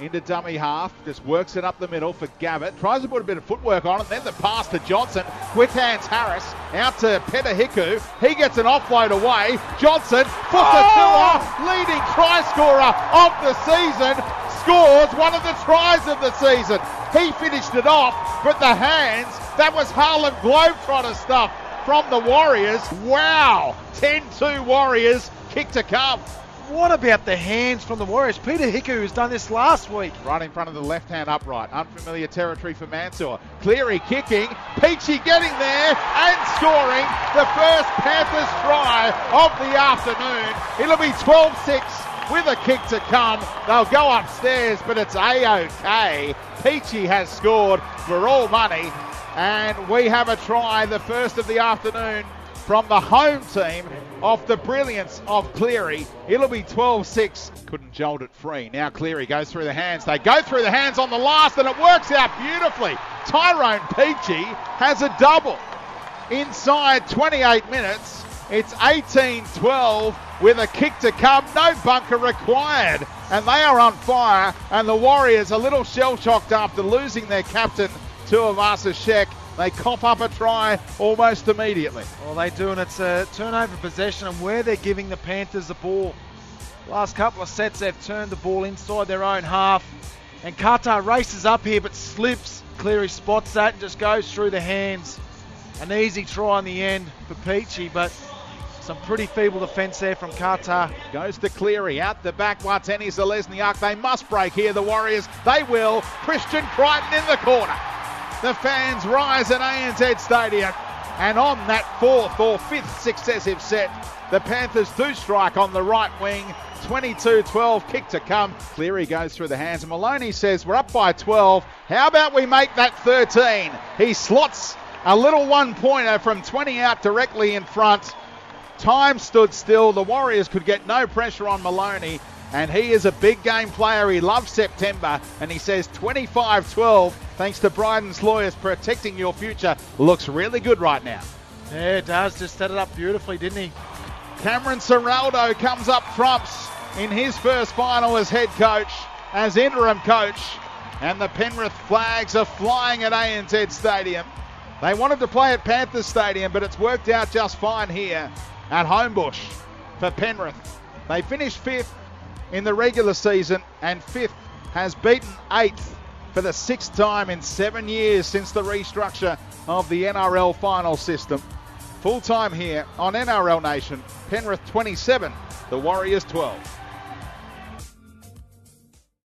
into dummy half, just works it up the middle for Gavitt. Tries to put a bit of footwork on it, then the pass to Johnson. Quick hands Harris out to Peta Hiku. He gets an offload away. Johnson, Fusitu'a, oh! leading try scorer of the season, scores one of the tries of the season. He finished it off, but the hands, that was Harlem Globetrotter stuff from the Warriors. Wow! 10 2 Warriors, kick to come. What about the hands from the Warriors? Peta Hiku has done this last week. Right in front of the left hand upright. Unfamiliar territory for Mansour. Cleary kicking. Peachey getting there and scoring the first Panthers try of the afternoon. It'll be 12 6 with a kick to come. They'll go upstairs, but it's A-OK. Peachey has scored for all money. And we have a try, the first of the afternoon from the home team off the brilliance of Cleary. It'll be 12 6. Couldn't jolt it free. Now Cleary goes through the hands. They go through the hands on the last, and it works out beautifully. Tyrone Peachey has a double inside 28 minutes. It's 18 12 with a kick to come. No bunker required. And they are on fire. And the Warriors a little shell shocked after losing their captain, Tuivasa Sheck. They cough up a try almost immediately. Well, they do, and it's a turnover possession, and where they're giving the Panthers the ball. Last couple of sets, they've turned the ball inside their own half, and Kata races up here but slips. Cleary spots that and just goes through the hands. An easy try in the end for Peachey, but some pretty feeble defence there from Kata. Goes to Cleary out the back. Watene-Zelezniak. They must break here, the Warriors. They will. Christian Crichton in the corner. The fans rise at ANZ Stadium. And on that fourth or fifth successive set, the Panthers do strike on the right wing. 22 12, kick to come. Cleary goes through the hands, and Maloney says, We're up by 12. How about we make that 13? He slots a little one pointer from 20 out directly in front. Time stood still. The Warriors could get no pressure on Maloney, and he is a big game player. He loves September, and he says 25 12, thanks to Bryden's lawyers protecting your future, looks really good right now. Yeah, it does. Just set it up beautifully, didn't he? Cameron Ciraldo comes up trumps in his first final as head coach, as interim coach, and the Penrith flags are flying at ANZ Stadium. They wanted to play at Panthers Stadium, but it's worked out just fine here at Homebush for Penrith. They finished fifth in the regular season, and fifth has beaten eighth for the sixth time in seven years since the restructure of the NRL final system. Full time here on NRL Nation, Penrith 27, the Warriors 12.